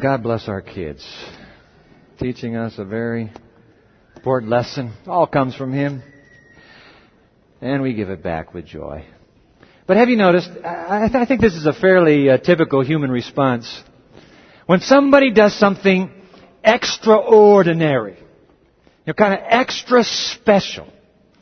God bless our kids, teaching us a very important lesson. All comes from Him, and we give it back with joy. But have you noticed? I, I think this is a fairly uh, typical human response. When somebody does something extraordinary, you know, kind of extra special,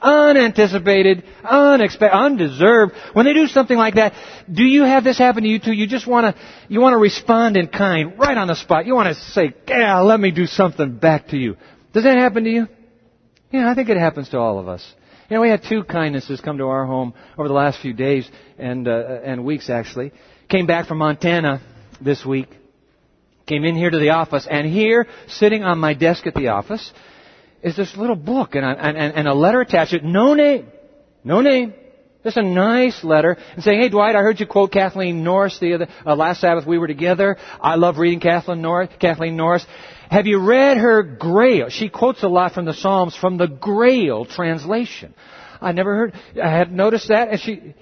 unanticipated, unexpected, undeserved. When they do something like that, do you have this happen to you too? You just want to, you want to respond in kind, right on the spot. You want to say, yeah, let me do something back to you. Does that happen to you? Yeah, I think it happens to all of us. You know, we had two kindnesses come to our home over the last few days and, uh, and weeks actually. Came back from Montana this week. Came in here to the office and here, sitting on my desk at the office, is this little book and a, and, and a letter attached to it. No name. No name. Just a nice letter and saying, "Hey Dwight, I heard you quote Kathleen Norris the other uh, last Sabbath we were together. I love reading Kathleen Norris. Kathleen Norris. Have you read her Grail? She quotes a lot from the Psalms from the Grail translation. I never heard. I had noticed that, and she.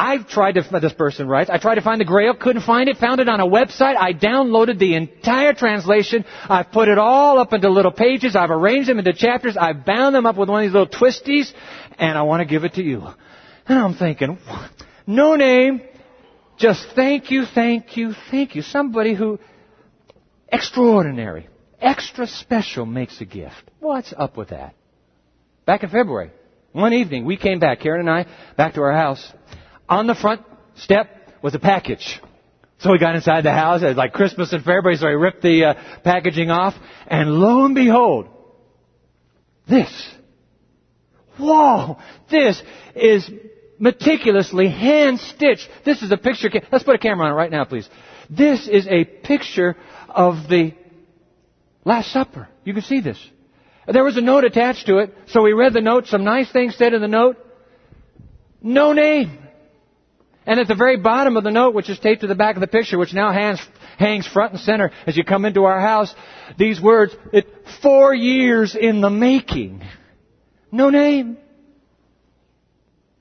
I've tried to, this person writes, I tried to find the Grail, couldn't find it, found it on a website, I downloaded the entire translation, I've put it all up into little pages, I've arranged them into chapters, I've bound them up with one of these little twisties, and I want to give it to you. And I'm thinking, no name, just thank you, thank you, thank you. Somebody who, extraordinary, extra special makes a gift. What's up with that? Back in February, one evening, we came back, Karen and I, back to our house, on the front step was a package. So we got inside the house. It was like Christmas in February, so I ripped the uh, packaging off. And lo and behold, this. Whoa! This is meticulously hand stitched. This is a picture. Let's put a camera on it right now, please. This is a picture of the Last Supper. You can see this. There was a note attached to it, so we read the note. Some nice things said in the note. No name. And at the very bottom of the note, which is taped to the back of the picture, which now hangs, hangs front and center as you come into our house, these words, it, four years in the making. No name.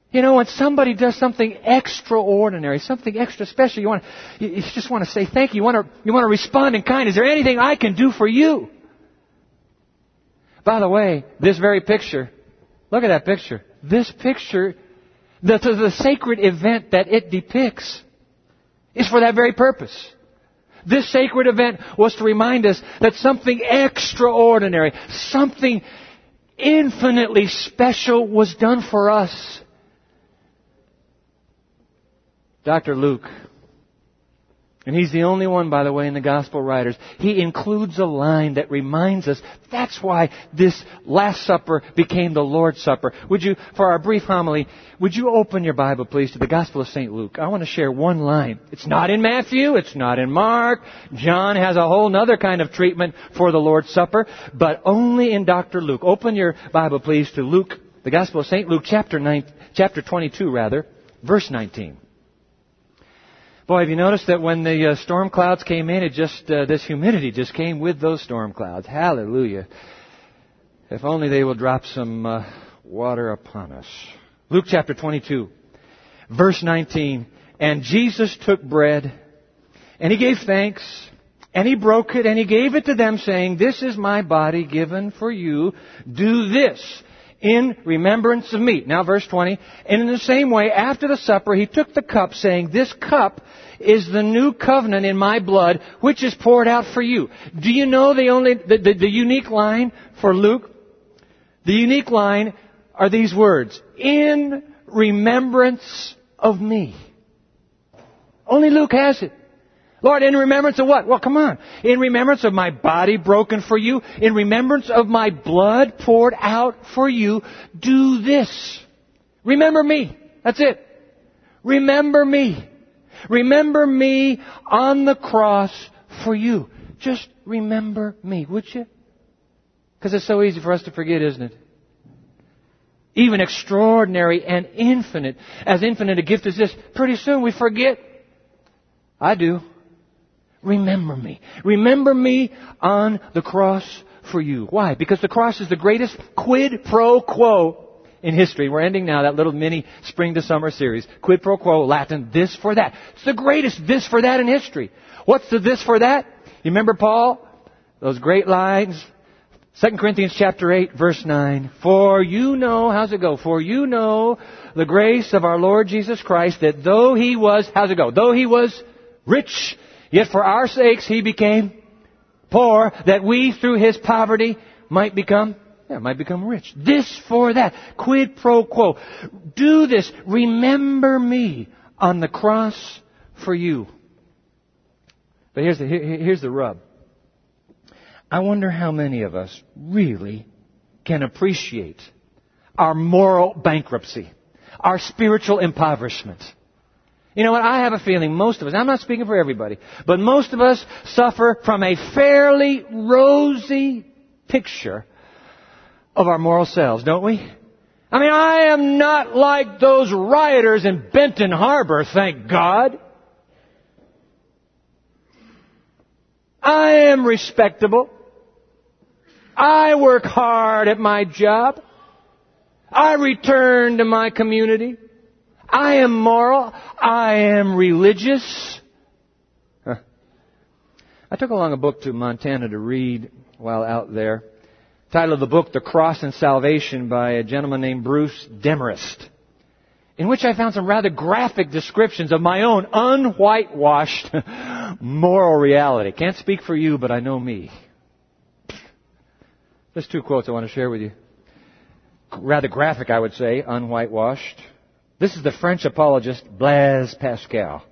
You know, when somebody does something extraordinary, something extra special, you want to, you just want to say thank you. You want to, you want to respond in kind. Is there anything I can do for you? By the way, this very picture, look at that picture. This picture the, the, the sacred event that it depicts is for that very purpose. This sacred event was to remind us that something extraordinary, something infinitely special was done for us. Dr. Luke and he's the only one, by the way, in the gospel writers. He includes a line that reminds us that's why this Last Supper became the Lord's Supper. Would you, for our brief homily, would you open your Bible, please, to the Gospel of St. Luke? I want to share one line. It's not in Matthew, it's not in Mark. John has a whole other kind of treatment for the Lord's Supper, but only in Dr. Luke. Open your Bible, please, to Luke, the Gospel of St. Luke, chapter 9, chapter 22, rather, verse 19. Boy, have you noticed that when the uh, storm clouds came in, it just, uh, this humidity just came with those storm clouds. Hallelujah. If only they will drop some uh, water upon us. Luke chapter 22, verse 19. And Jesus took bread, and he gave thanks, and he broke it, and he gave it to them, saying, This is my body given for you. Do this in remembrance of me. Now verse 20. And in the same way, after the supper, he took the cup, saying, This cup is the new covenant in my blood, which is poured out for you. Do you know the only, the, the, the unique line for Luke? The unique line are these words, in remembrance of me. Only Luke has it. Lord, in remembrance of what? Well, come on. In remembrance of my body broken for you, in remembrance of my blood poured out for you, do this. Remember me. That's it. Remember me. Remember me on the cross for you. Just remember me, would you? Because it's so easy for us to forget, isn't it? Even extraordinary and infinite, as infinite a gift as this, pretty soon we forget. I do. Remember me. Remember me on the cross for you. Why? Because the cross is the greatest quid pro quo in history. We're ending now that little mini spring to summer series. Quid pro quo, Latin, this for that. It's the greatest this for that in history. What's the this for that? You remember Paul? Those great lines. 2 Corinthians chapter 8 verse 9. For you know, how's it go? For you know the grace of our Lord Jesus Christ that though he was, how's it go? Though he was rich, yet for our sakes he became poor that we through his poverty might become yeah, might become rich. This for that. Quid pro quo. Do this. Remember me on the cross for you. But here's the, here's the rub. I wonder how many of us really can appreciate our moral bankruptcy, our spiritual impoverishment. You know what? I have a feeling most of us, I'm not speaking for everybody, but most of us suffer from a fairly rosy picture of our moral selves, don't we? I mean, I am not like those rioters in Benton Harbor, thank God. I am respectable. I work hard at my job. I return to my community. I am moral. I am religious. I took along a book to Montana to read while out there. Title of the book, The Cross and Salvation by a gentleman named Bruce Demarest. In which I found some rather graphic descriptions of my own unwhitewashed moral reality. Can't speak for you, but I know me. There's two quotes I want to share with you. Rather graphic, I would say, unwhitewashed. This is the French apologist Blaise Pascal.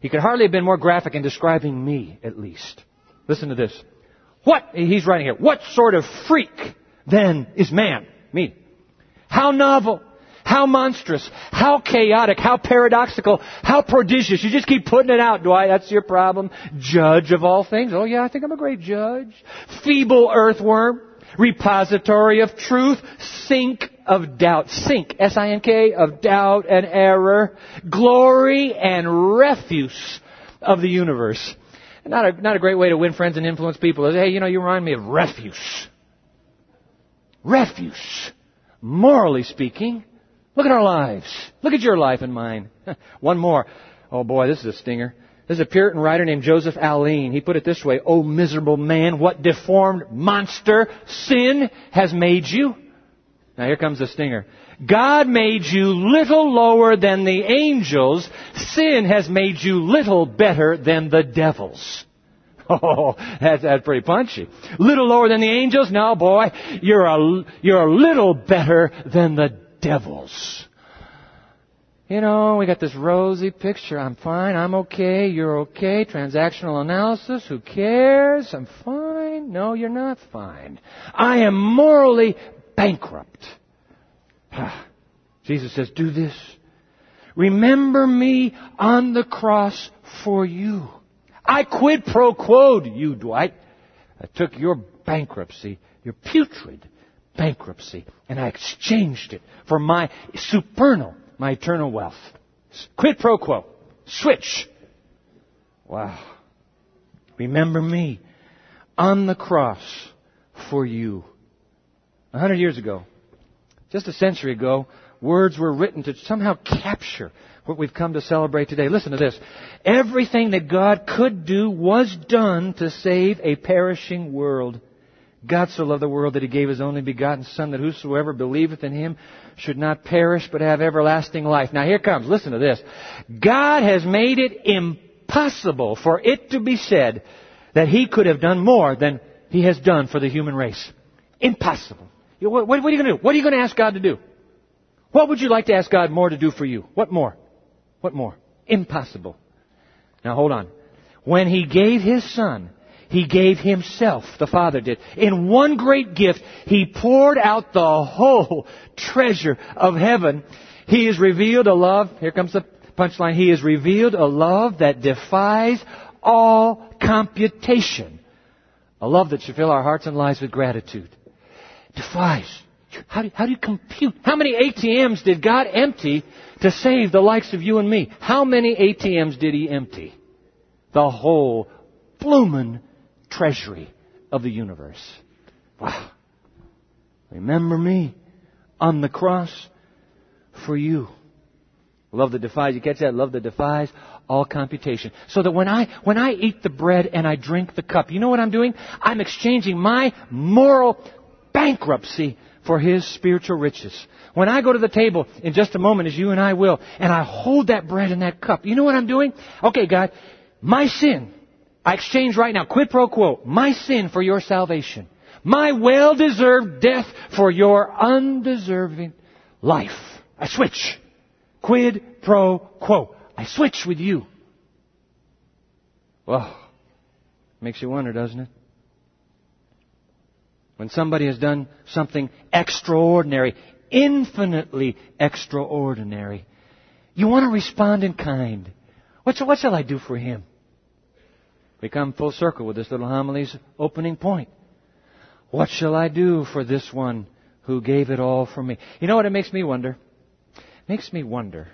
He could hardly have been more graphic in describing me, at least. Listen to this. What, he's writing here, what sort of freak then is man? Me. How novel, how monstrous, how chaotic, how paradoxical, how prodigious. You just keep putting it out, Dwight. That's your problem. Judge of all things. Oh yeah, I think I'm a great judge. Feeble earthworm. Repository of truth. Sink of doubt. Sink. S-I-N-K of doubt and error. Glory and refuse of the universe. Not a, not a great way to win friends and influence people is, hey, you know, you remind me of refuse. Refuse. Morally speaking, look at our lives. Look at your life and mine. One more. Oh boy, this is a stinger. There's a Puritan writer named Joseph Alleine. He put it this way, Oh miserable man, what deformed monster sin has made you. Now here comes the stinger. God made you little lower than the angels. Sin has made you little better than the devils. Oh, that's, that's pretty punchy. Little lower than the angels? No, boy. You're a, you're a little better than the devils. You know, we got this rosy picture. I'm fine. I'm okay. You're okay. Transactional analysis. Who cares? I'm fine. No, you're not fine. I am morally bankrupt. Ah, Jesus says, do this. Remember me on the cross for you. I quid pro quo you, Dwight. I took your bankruptcy, your putrid bankruptcy, and I exchanged it for my supernal, my eternal wealth. Quid pro quo. Switch. Wow. Remember me on the cross for you. A hundred years ago, just a century ago, words were written to somehow capture what we've come to celebrate today. Listen to this. Everything that God could do was done to save a perishing world. God so loved the world that He gave His only begotten Son that whosoever believeth in Him should not perish but have everlasting life. Now here comes, listen to this. God has made it impossible for it to be said that He could have done more than He has done for the human race. Impossible. What, what, are you going to do? What are you going to ask God to do? What would you like to ask God more to do for you? What more? What more? Impossible. Now hold on. When He gave His Son, He gave Himself, the Father did. In one great gift, He poured out the whole treasure of heaven. He has revealed a love, here comes the punchline, He has revealed a love that defies all computation. A love that should fill our hearts and lives with gratitude defies. How do, how do you compute? How many ATMs did God empty to save the likes of you and me? How many ATMs did He empty? The whole bloomin' treasury of the universe. Wow. Remember me on the cross for you. Love that defies. You catch that? Love that defies all computation. So that when I, when I eat the bread and I drink the cup, you know what I'm doing? I'm exchanging my moral bankruptcy for His spiritual riches. When I go to the table in just a moment, as you and I will, and I hold that bread and that cup, you know what I'm doing? Okay, God, my sin, I exchange right now, quid pro quo, my sin for your salvation. My well-deserved death for your undeserving life. I switch. Quid pro quo. I switch with you. Well, makes you wonder, doesn't it? When somebody has done something extraordinary, infinitely extraordinary, you want to respond in kind. What shall, what shall I do for him? We come full circle with this little homily's opening point. What shall I do for this one who gave it all for me? You know what it makes me wonder? It makes me wonder,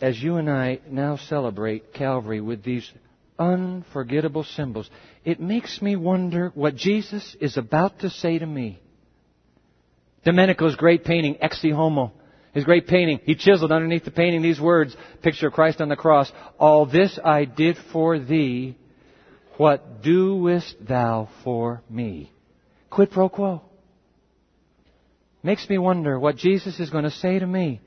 as you and I now celebrate Calvary with these unforgettable symbols. It makes me wonder what Jesus is about to say to me. Domenico's great painting, Ecce Homo, his great painting, he chiseled underneath the painting these words, picture of Christ on the cross. All this I did for thee, what doest thou for me? Quid pro quo. Makes me wonder what Jesus is going to say to me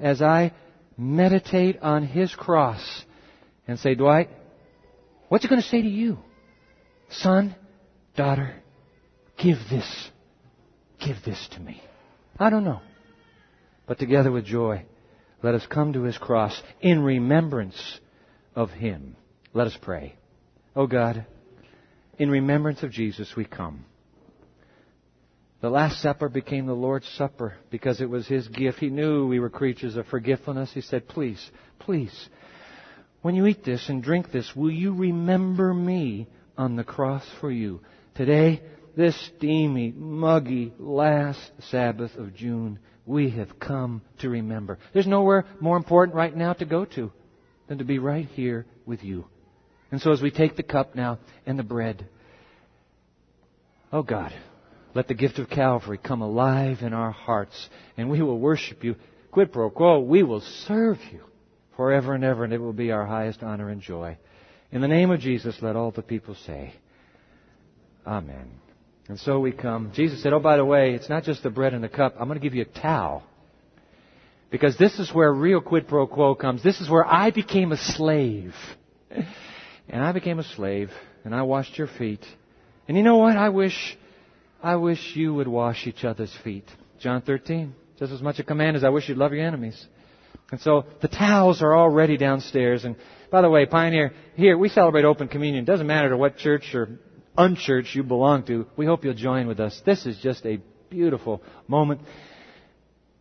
as I meditate on his cross and say, Dwight, What's he going to say to you? Son, daughter, give this. Give this to me. I don't know. But together with joy, let us come to his cross in remembrance of him. Let us pray. Oh God, in remembrance of Jesus we come. The Last Supper became the Lord's Supper because it was His gift. He knew we were creatures of forgetfulness. He said, Please, please, when you eat this and drink this, will you remember me on the cross for you? Today, this steamy, muggy last Sabbath of June, we have come to remember. There's nowhere more important right now to go to than to be right here with you. And so as we take the cup now and the bread, oh God, let the gift of Calvary come alive in our hearts and we will worship you. Quid pro quo, we will serve you forever and ever, and it will be our highest honor and joy. In the name of Jesus, let all the people say, Amen. And so we come. Jesus said, Oh, by the way, it's not just the bread and the cup. I'm going to give you a towel. Because this is where real quid pro quo comes. This is where I became a slave. And I became a slave, and I washed your feet. And you know what? I wish, I wish you would wash each other's feet. John 13. Just as much a command as I wish you'd love your enemies. And so the towels are already downstairs. And by the way, Pioneer, here we celebrate open communion. It doesn't matter to what church or unchurch you belong to. We hope you'll join with us. This is just a beautiful moment.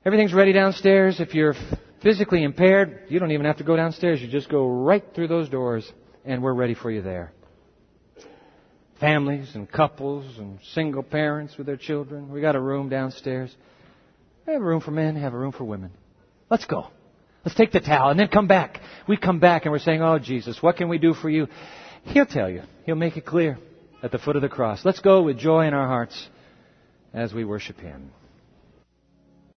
Everything's ready downstairs. If you're physically impaired, you don't even have to go downstairs. You just go right through those doors, and we're ready for you there. Families and couples and single parents with their children. We got a room downstairs. We have a room for men, have a room for women. Let's go. Let's take the towel and then come back. We come back and we're saying, Oh, Jesus, what can we do for you? He'll tell you. He'll make it clear at the foot of the cross. Let's go with joy in our hearts as we worship Him.